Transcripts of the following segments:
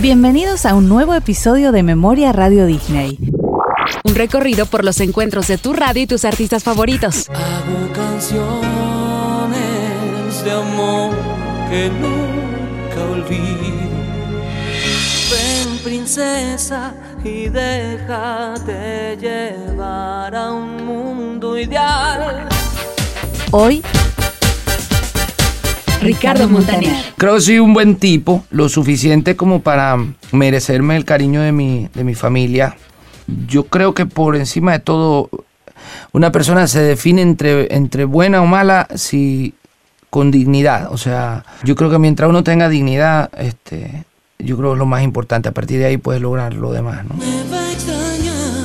Bienvenidos a un nuevo episodio de Memoria Radio Disney. Un recorrido por los encuentros de tu radio y tus artistas favoritos. Hago canciones de amor que nunca olvido. Ven princesa y déjate llevar a un mundo ideal. Hoy, Ricardo Montaner. Creo que soy un buen tipo, lo suficiente como para merecerme el cariño de mi, de mi familia. Yo creo que por encima de todo, una persona se define entre, entre buena o mala si con dignidad. O sea, yo creo que mientras uno tenga dignidad, este, yo creo que es lo más importante. A partir de ahí puedes lograr lo demás, ¿no?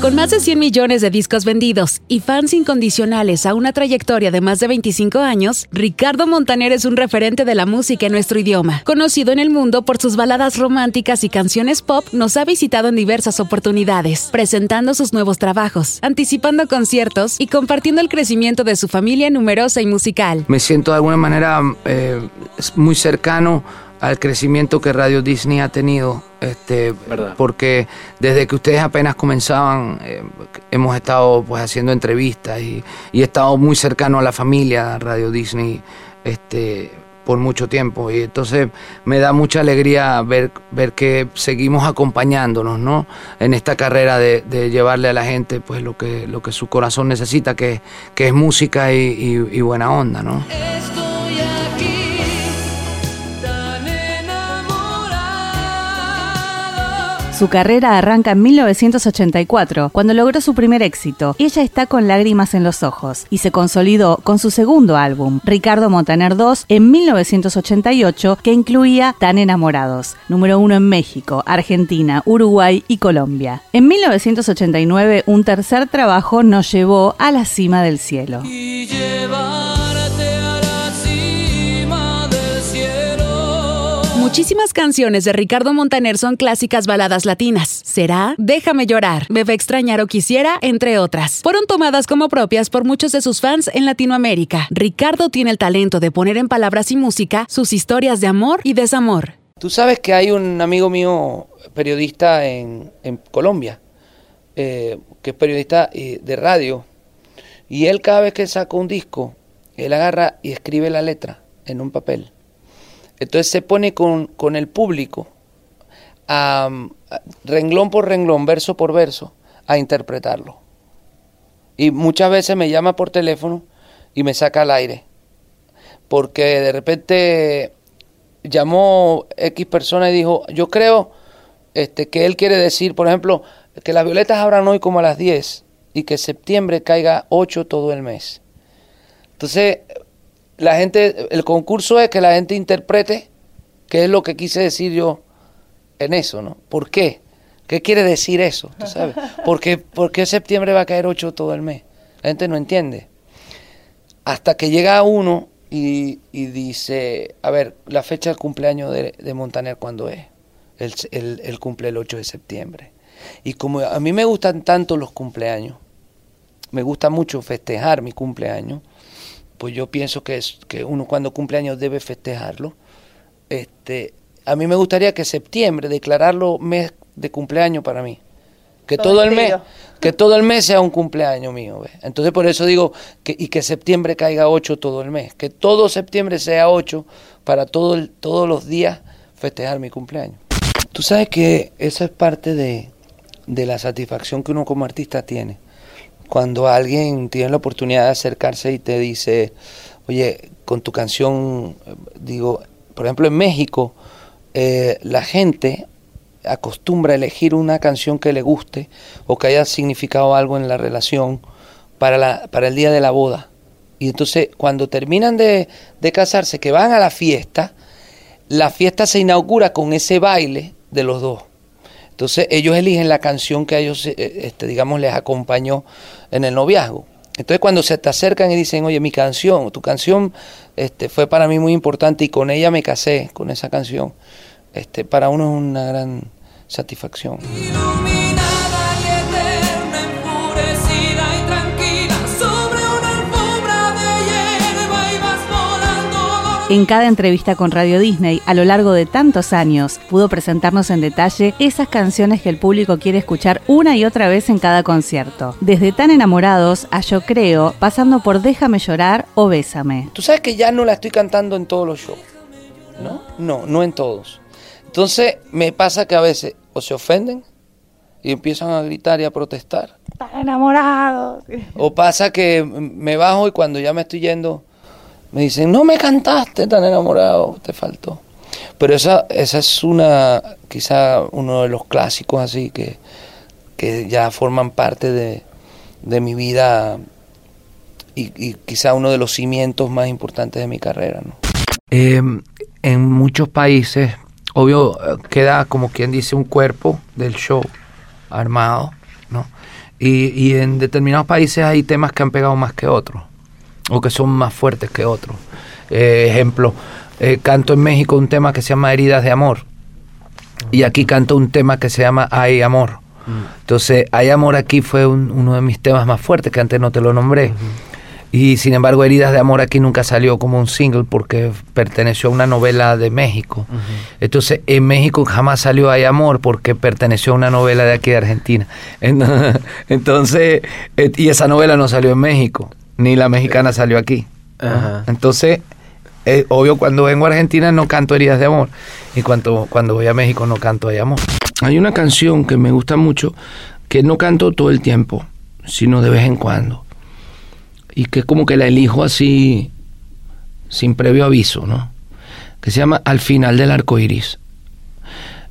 Con más de 100 millones de discos vendidos y fans incondicionales a una trayectoria de más de 25 años, Ricardo Montaner es un referente de la música en nuestro idioma. Conocido en el mundo por sus baladas románticas y canciones pop, nos ha visitado en diversas oportunidades, presentando sus nuevos trabajos, anticipando conciertos y compartiendo el crecimiento de su familia numerosa y musical. me siento de alguna manera eh, muy cercano al crecimiento que Radio Disney ha tenido, este, porque desde que ustedes apenas comenzaban eh, hemos estado pues haciendo entrevistas y, y he estado muy cercano a la familia Radio Disney, este, por mucho tiempo y entonces me da mucha alegría ver, ver que seguimos acompañándonos ¿no? en esta carrera de, de llevarle a la gente pues lo que, lo que su corazón necesita que, que es música y, y- y buena onda ¿no? Su carrera arranca en 1984, cuando logró su primer éxito. Ella está con lágrimas en los ojos y se consolidó con su segundo álbum, Ricardo Montaner 2, en 1988, que incluía Tan enamorados, número uno en México, Argentina, Uruguay y Colombia. En 1989, un tercer trabajo nos llevó a la cima del cielo. Muchísimas canciones de Ricardo Montaner son clásicas baladas latinas. ¿Será? Déjame llorar, a extrañar o quisiera, entre otras. Fueron tomadas como propias por muchos de sus fans en Latinoamérica. Ricardo tiene el talento de poner en palabras y música sus historias de amor y desamor. Tú sabes que hay un amigo mío periodista en, en Colombia, eh, que es periodista eh, de radio, y él cada vez que saca un disco, él agarra y escribe la letra en un papel. Entonces se pone con, con el público, a, renglón por renglón, verso por verso, a interpretarlo. Y muchas veces me llama por teléfono y me saca al aire. Porque de repente llamó X persona y dijo, yo creo este, que él quiere decir, por ejemplo, que las violetas abran hoy como a las 10 y que septiembre caiga 8 todo el mes. Entonces, la gente, el concurso es que la gente interprete qué es lo que quise decir yo en eso, ¿no? ¿Por qué? ¿Qué quiere decir eso? ¿Tú sabes? ¿Por qué, por qué septiembre va a caer 8 todo el mes? La gente no entiende hasta que llega uno y, y dice, a ver, la fecha del cumpleaños de, de Montaner, ¿cuándo es? Él, él- él cumple el 8 de septiembre. Y como a mí me gustan tanto los cumpleaños, me gusta mucho festejar mi cumpleaños, pues yo pienso que, es, que uno cuando cumpleaños debe festejarlo. Este, a mí me gustaría que septiembre declararlo mes de cumpleaños para mí. Que todo el mes, que todo el mes sea un cumpleaños mío, ¿ves? Entonces por eso digo que y que septiembre caiga 8 todo el mes, que todo septiembre sea 8 para todo el- todos los días festejar mi cumpleaños. Tú sabes que eso es parte de, de la satisfacción que uno como artista tiene. Cuando alguien tiene la oportunidad de acercarse y te dice, oye, con tu canción, digo, por ejemplo en México, eh, la gente acostumbra a elegir una canción que le guste o que haya significado algo en la relación para, la, para el día de la boda. Y entonces cuando terminan de, de casarse, que van a la fiesta, la fiesta se inaugura con ese baile de los dos. Entonces ellos eligen la canción que a ellos, eh, este, digamos, les acompañó en el noviazgo. Entonces cuando se te acercan y dicen, oye, mi canción, tu canción este, fue para mí muy importante y con ella me casé, con esa canción, este, para uno es una gran satisfacción. En cada entrevista con Radio Disney, a lo largo de tantos años, pudo presentarnos en detalle esas canciones que el público quiere escuchar una y otra vez en cada concierto. Desde Tan enamorados a Yo creo, pasando por Déjame llorar o Bésame. Tú sabes que ya no la estoy cantando en todos los shows. ¿No? No, no en todos. Entonces me pasa que a veces o se ofenden y empiezan a gritar y a protestar. Tan enamorados. O pasa que me bajo y cuando ya me estoy yendo me dicen, no me cantaste tan enamorado, te faltó. Pero esa, esa es una, quizá uno de los clásicos así que, que ya forman parte de, de mi vida y, y quizá uno de los cimientos más importantes de mi carrera. ¿no? Eh, en muchos países, obvio, queda como quien dice un cuerpo del show armado, ¿no? Y, y en determinados países hay temas que han pegado más que otros, o que son más fuertes que otros. Eh, ejemplo, eh, canto en México un tema que se llama Heridas de Amor, y aquí canto un tema que se llama Hay Amor. Entonces, Hay Amor aquí fue un- uno de mis temas más fuertes, que antes no te lo nombré. Y sin embargo, Heridas de Amor aquí nunca salió como un single porque perteneció a una novela de México. Entonces, en México jamás salió Hay Amor porque perteneció a una novela de aquí de Argentina. En- Entonces, eh, y esa novela no salió en México, ni la mexicana salió aquí. Ajá. Entonces, eh, obvio, cuando vengo a Argentina no canto Heridas de Amor. Y cuando, cuando voy a México no canto Hay Amor. Hay una canción que me gusta mucho, que no canto todo el tiempo, sino de vez en cuando. Y que como que la elijo así, sin previo aviso, ¿no? Que se llama Al final del arco iris.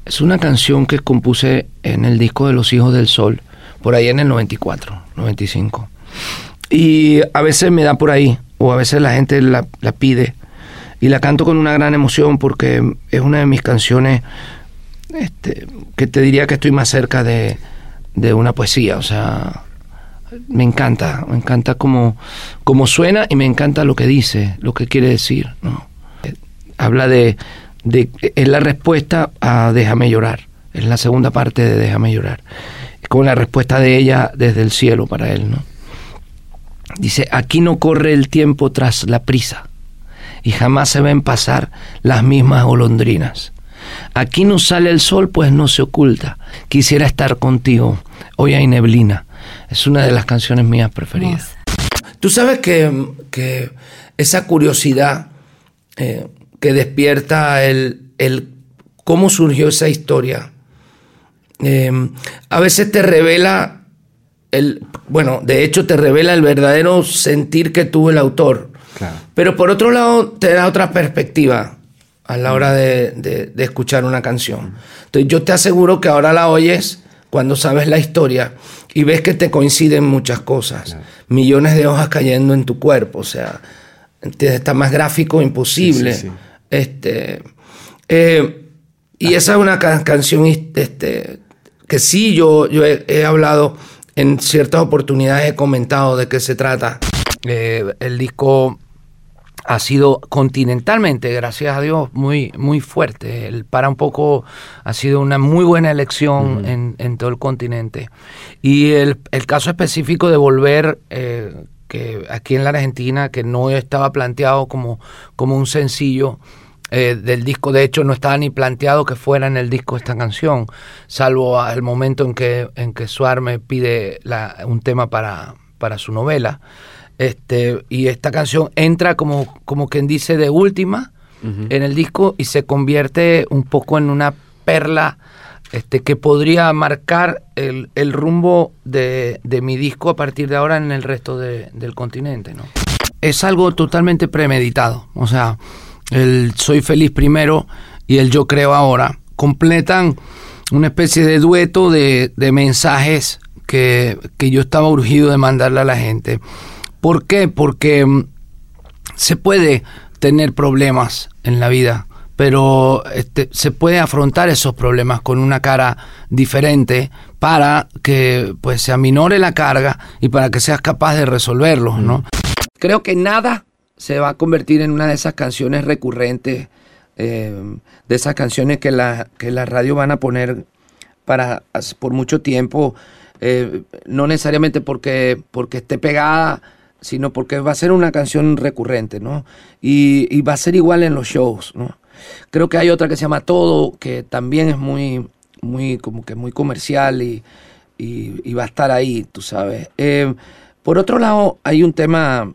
Es una canción que compuse en el disco de Los Hijos del Sol, por ahí en el 94, 95. Y a veces me da por ahí, o a veces la gente la, la pide. Y la canto con una gran emoción porque es una de mis canciones este, que te diría que estoy más cerca de, de una poesía. O sea, me encanta, me encanta cómo, cómo suena y me encanta lo que dice, lo que quiere decir. ¿no? Eh, Habla de, de. Es la respuesta a Déjame llorar. Es la segunda parte de Déjame llorar. Es como la respuesta de ella desde el cielo para él, ¿no? Dice, aquí no corre el tiempo tras la prisa y jamás se ven pasar las mismas golondrinas. Aquí no sale el sol pues no se oculta. Quisiera estar contigo. Hoy hay neblina. Es una de las canciones mías preferidas. Tú sabes que, que esa curiosidad eh, que despierta el, el cómo surgió esa historia, eh, a veces te revela el, bueno, de hecho te revela el verdadero sentir que tuvo el autor. Claro. Pero por otro lado te da otra perspectiva a la hora de, de- de escuchar una canción. Entonces yo te aseguro que ahora la oyes cuando sabes la historia y ves que te coinciden muchas cosas. Millones de hojas cayendo en tu cuerpo, o sea, está más gráfico imposible. Sí, sí, sí. Este, eh, y esa es una ca- canción este, que sí yo, yo he, he hablado en ciertas oportunidades, he comentado de qué se trata. Eh, el disco ha sido continentalmente, gracias a Dios, muy, muy fuerte. El Para un poco ha sido una muy buena elección en, en todo el continente. Y el, el caso específico de volver, eh, que aquí en la Argentina, que no estaba planteado como, como un sencillo eh, del disco, de hecho no estaba ni planteado que fuera en el disco esta canción, salvo al momento en que, en que Suar me pide la- un tema para, para su novela. Este, y esta canción entra como, como quien dice de última en el disco y se convierte un poco en una perla este, que podría marcar el, el rumbo de, de mi disco a partir de ahora en el resto de- del continente. ¿no? Es algo totalmente premeditado. O sea, el Soy feliz primero y el Yo creo ahora completan una especie de dueto de, de mensajes que, que yo estaba urgido de mandarle a la gente. ¿Por qué? Porque mm, se puede tener problemas en la vida, pero este, se puede afrontar esos problemas con una cara diferente para que pues se aminore la carga y para que seas capaz de resolverlos, ¿no? Creo que nada se va a convertir en una de esas canciones recurrentes, eh, de esas canciones que la, que la radio van a poner para por mucho tiempo, eh, no necesariamente porque, porque esté pegada sino porque va a ser una canción recurrente, ¿no? Y, y va a ser igual en los shows, ¿no? Creo que hay otra que se llama Todo, que también es muy, muy, como que muy comercial y, y- va a estar ahí, tú sabes. Eh, por otro lado, hay un tema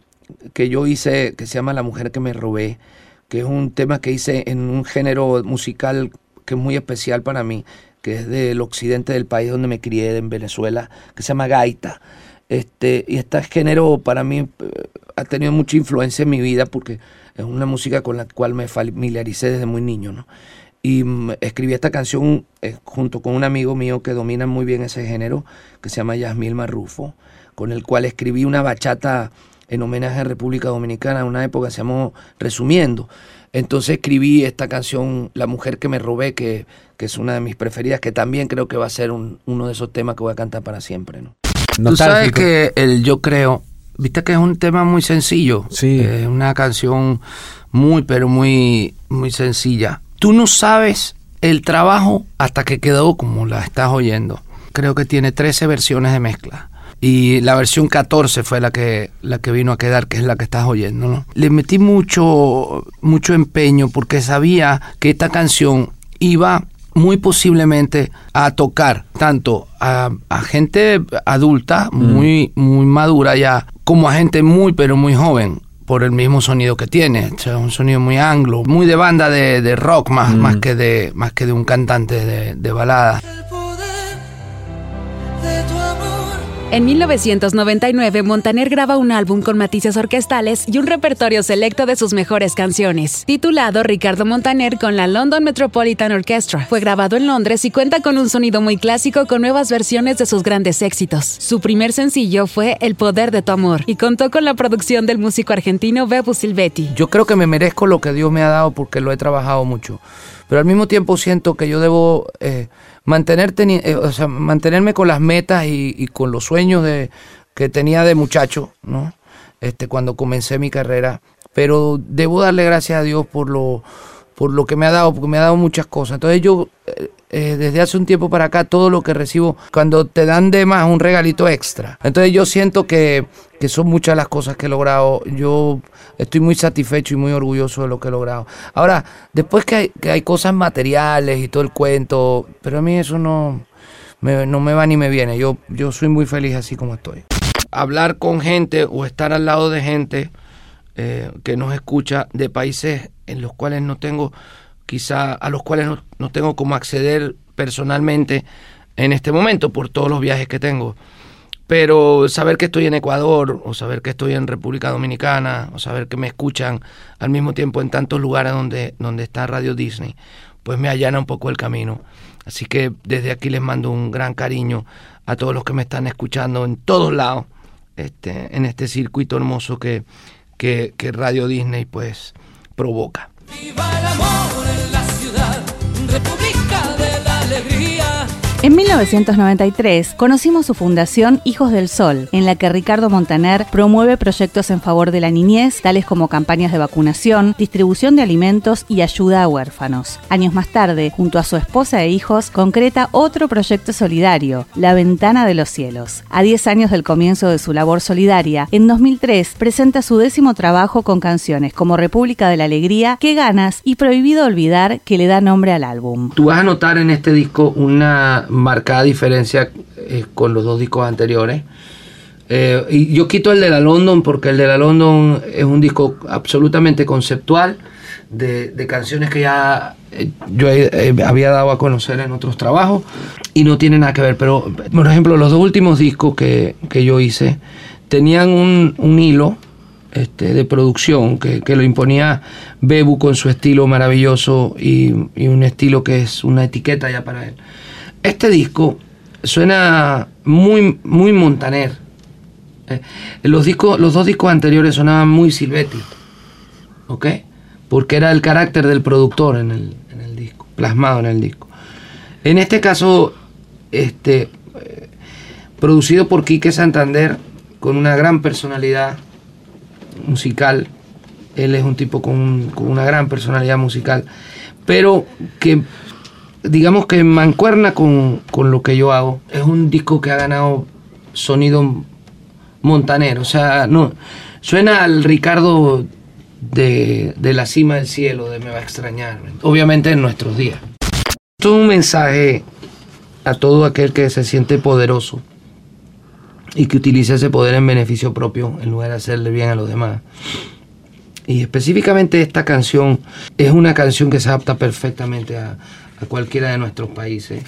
que yo hice que se llama La mujer que me robé, que es un tema que hice en un género musical que es muy especial para mí, que es del occidente del país donde me crié, en Venezuela, que se llama gaita. Este, y este género para mí eh, ha tenido mucha influencia en mi vida porque es una música con la cual me familiaricé desde muy niño, ¿no? Y mm, escribí esta canción eh, junto con un amigo mío que domina muy bien ese género, que se llama Yasmil Marrufo, con el cual escribí una bachata en homenaje a República Dominicana, en una época que se llamó Resumiendo. Entonces escribí esta canción, La mujer que me robé, que, que es una de mis preferidas, que también creo que va a ser un- uno de esos temas que voy a cantar para siempre, ¿no? Tú sabes que el Yo Creo, viste que es un tema muy sencillo. Sí. Es una canción muy, pero muy, muy sencilla. Tú no sabes el trabajo hasta que quedó como la estás oyendo. Creo que tiene 13 versiones de mezcla. Y la versión 14 fue la que, la que vino a quedar, que es la que estás oyendo, ¿no? Le metí mucho, mucho empeño porque sabía que esta canción iba muy posiblemente a tocar tanto a, a gente adulta, muy, muy madura ya, como a gente muy, pero muy joven por el mismo sonido que tiene, o sea, un sonido muy anglo, muy de banda de, de rock más, más que de más que de un cantante de, de balada. En 1999, Montaner graba un álbum con matices orquestales y un repertorio selecto de sus mejores canciones, titulado Ricardo Montaner con la London Metropolitan Orchestra. Fue grabado en Londres y cuenta con un sonido muy clásico con nuevas versiones de sus grandes éxitos. Su primer sencillo fue El poder de tu amor y contó con la producción del músico argentino Bebu Silvetti. Yo creo que me merezco lo que Dios me ha dado porque lo he trabajado mucho. Pero al mismo tiempo siento que yo debo eh, mantener eh, o sea, mantenerme con las metas y, y con los sueños de, que tenía de muchacho, ¿no? Este, cuando comencé mi carrera. Pero debo darle gracias a Dios por lo, por lo que me ha dado, porque me ha dado muchas cosas. Entonces yo, eh, eh, desde hace un tiempo para acá, todo lo que recibo, cuando te dan de más un regalito extra. Entonces yo siento que, que son muchas las cosas que he logrado. Yo estoy muy satisfecho y muy orgulloso de lo que he logrado. Ahora, después que hay, que cosas materiales y todo el cuento, pero a mí eso no me, no me va ni me viene. Yo, yo soy muy feliz así como estoy. Hablar con gente o estar al lado de gente eh, que nos escucha de países en los cuales no tengo, quizá a los cuales no, no tengo cómo acceder personalmente en este momento por todos los viajes que tengo. Pero saber que estoy en Ecuador, o saber que estoy en República Dominicana, o saber que me escuchan al mismo tiempo en tantos lugares donde, donde está Radio Disney, pues me allana un poco el camino. Así que desde aquí les mando un gran cariño a todos los que me están escuchando en todos lados, este, en este circuito hermoso que, que, que Radio Disney pues provoca. Viva el amor en la ciudad, República de la Alegría. En 1993 conocimos su fundación Hijos del Sol, en la que Ricardo Montaner promueve proyectos en favor de la niñez, tales como campañas de vacunación, distribución de alimentos y ayuda a huérfanos. Años más tarde, junto a su esposa e hijos, concreta otro proyecto solidario, La Ventana de los Cielos. A 10 años del comienzo de su labor solidaria, en 2003 presenta su décimo trabajo con canciones como República de la Alegría, Qué ganas y Prohibido olvidar, que le da nombre al álbum. Tú vas a notar en este disco una marcada diferencia eh, con los dos discos anteriores. Eh, y yo quito el de la London porque el de la London es un disco absolutamente conceptual de, canciones que ya eh, yo había dado a conocer en otros trabajos y no tiene nada que ver. Pero, por ejemplo, los dos últimos discos que, que yo hice tenían un, un hilo este, de producción que, que lo imponía Bebu con su estilo maravilloso y, y un estilo que es una etiqueta ya para él. Este disco suena muy, muy Montaner. Eh, los, discos, los dos discos anteriores sonaban muy Silvetti, ¿ok? Porque era el carácter del productor en el, en el disco, plasmado en el disco. En este caso, este, eh, producido por Quique Santander, con una gran personalidad musical. Él es un tipo con, un- con una gran personalidad musical, pero que digamos que mancuerna con, con lo que yo hago. Es un disco que ha ganado sonido Montaner, o sea, no, suena al Ricardo de, de la cima del cielo, de me va a extrañar, obviamente en nuestros días. Esto es un mensaje a todo aquel que se siente poderoso y que utiliza ese poder en beneficio propio en lugar de hacerle bien a los demás. Y específicamente esta canción es una canción que se adapta perfectamente a, a cualquiera de nuestros países,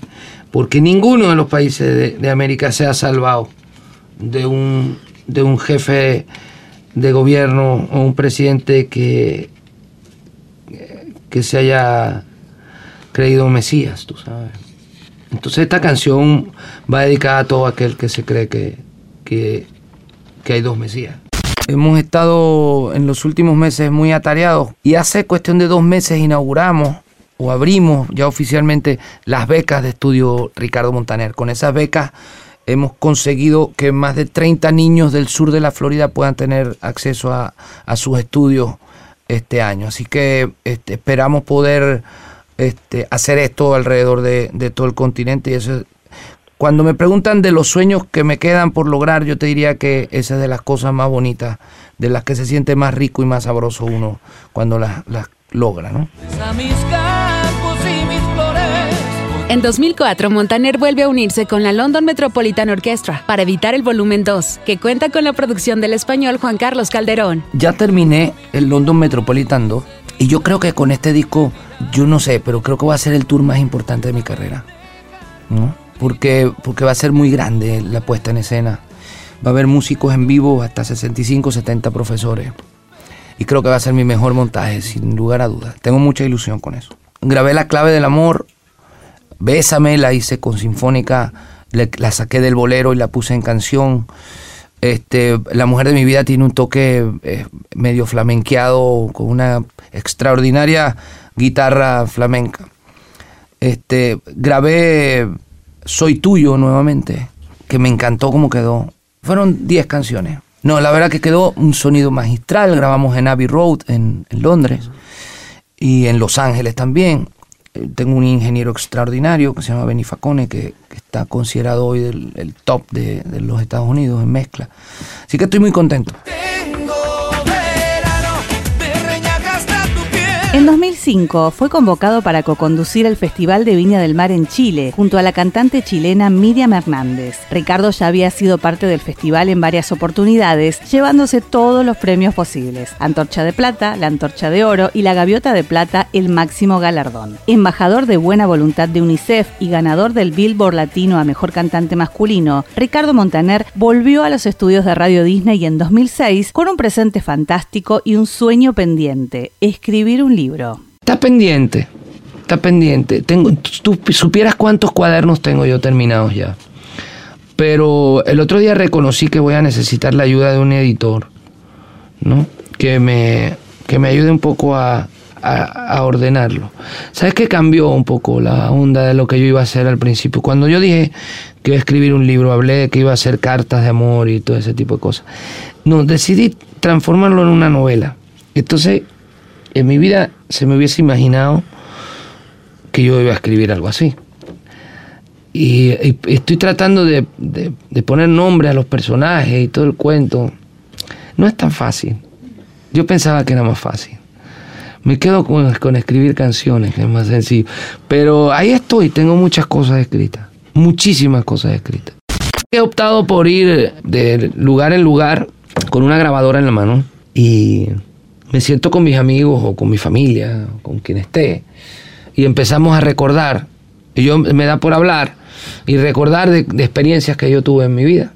porque ninguno de los países de, América se ha salvado de un, de un jefe de gobierno o un presidente que, que se haya creído Mesías, tú sabes. Entonces esta canción va dedicada a todo aquel que se cree que, que, que hay dos Mesías. Hemos estado en los últimos meses muy atareados y hace cuestión de dos meses inauguramos o abrimos ya oficialmente las becas de estudio Ricardo Montaner. Con esas becas hemos conseguido que más de 30 niños del sur de la Florida puedan tener acceso a, sus estudios este año. Así que este, esperamos poder este, hacer esto alrededor de, todo el continente. Y eso, cuando me preguntan de los sueños que me quedan por lograr, yo te diría que esa es de las cosas más bonitas, de las que se siente más rico y más sabroso uno cuando las, las logra. ¿no? En 2004, Montaner vuelve a unirse con la London Metropolitan Orchestra para editar el volumen 2, que cuenta con la producción del español Juan Carlos Calderón. Ya terminé el London Metropolitan 2 y yo creo que con este disco, yo no sé, pero creo que va a ser el tour más importante de mi carrera. ¿no? Porque, porque va a ser muy grande la puesta en escena. Va a haber músicos en vivo, hasta 65, 70 profesores. Y creo que va a ser mi mejor montaje, sin lugar a dudas. Tengo mucha ilusión con eso. Grabé La clave del amor, Bésame, la hice con Sinfónica, le- la saqué del bolero y la puse en canción. Este, la mujer de mi vida tiene un toque eh, medio flamenqueado, con una extraordinaria guitarra flamenca. Este, grabé Soy tuyo nuevamente, que me encantó cómo quedó. Fueron 10 canciones. No, la verdad que quedó un sonido magistral. Grabamos en Abbey Road, en, en Londres, y en Los Ángeles también. Tengo un ingeniero extraordinario que se llama Benny Facone, que, está considerado hoy el, el top de, de los Estados Unidos en mezcla. Así que estoy muy contento. En 2005 fue convocado para coconducir el Festival de Viña del Mar en Chile, junto a la cantante chilena Miriam Hernández. Ricardo ya había sido parte del festival en varias oportunidades, llevándose todos los premios posibles. Antorcha de Plata, la Antorcha de Oro y la Gaviota de Plata, el máximo galardón. Embajador de buena voluntad de UNICEF y ganador del Billboard Latino a Mejor Cantante Masculino, Ricardo Montaner volvió a los estudios de Radio Disney en 2006 con un presente fantástico y un sueño pendiente, escribir un libro. Está pendiente, está pendiente. Tengo, tú supieras cuántos cuadernos tengo yo terminados ya. Pero el otro día reconocí que voy a necesitar la ayuda de un editor, ¿no? Que me, que me ayude un poco a, a, a ordenarlo. ¿Sabes qué cambió un poco la onda de lo que yo iba a hacer al principio? Cuando yo dije que iba a escribir un libro, hablé de que iba a hacer cartas de amor y todo ese tipo de cosas. No, decidí transformarlo en una novela. Entonces, en mi vida se me hubiese imaginado que yo iba a escribir algo así. Y, estoy tratando de poner nombre a los personajes y todo el cuento. No es tan fácil. Yo pensaba que era más fácil. Me quedo con, con escribir canciones, que es más sencillo. Pero ahí estoy, tengo muchas cosas escritas. Muchísimas cosas escritas. He optado por ir de lugar en lugar con una grabadora en la mano y me siento con mis amigos o con mi familia, o con quien esté, y empezamos a recordar. Y yo me da por hablar y recordar de, experiencias que yo tuve en mi vida.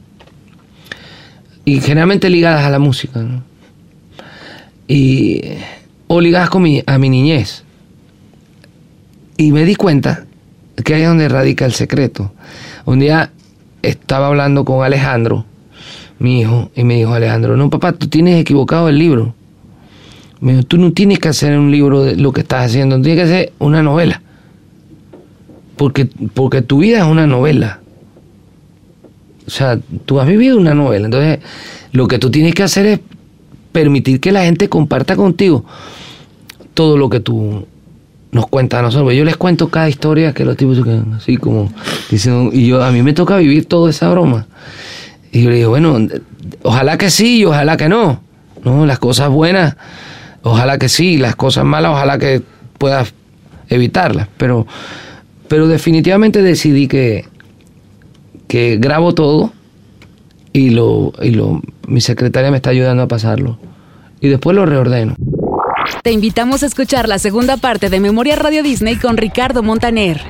Y generalmente ligadas a la música. Y, o ligadas con mi, a mi niñez. Y me di cuenta que ahí es donde radica el secreto. Un día estaba hablando con Alejandro, mi hijo, y me dijo Alejandro, no papá, tú tienes equivocado el libro. Me dijo, tú no tienes que hacer un libro de lo que estás haciendo, tienes que hacer una novela. Porque, porque tu vida es una novela. O sea, tú has vivido una novela. Entonces, lo que tú tienes que hacer es permitir que la gente comparta contigo todo lo que tú nos cuentas a nosotros. Yo les cuento cada historia que los tipos se así como diciendo, y yo a mí me toca vivir toda esa broma. Y yo le digo, bueno, ojalá que sí y ojalá que no. No, las cosas buenas, ojalá que sí, las cosas malas, ojalá que puedas evitarlas. Pero, pero definitivamente decidí que, que grabo todo y lo, y lo, mi secretaria me está ayudando a pasarlo. Y después lo reordeno. Te invitamos a escuchar la segunda parte de Memoria Radio Disney con Ricardo Montaner.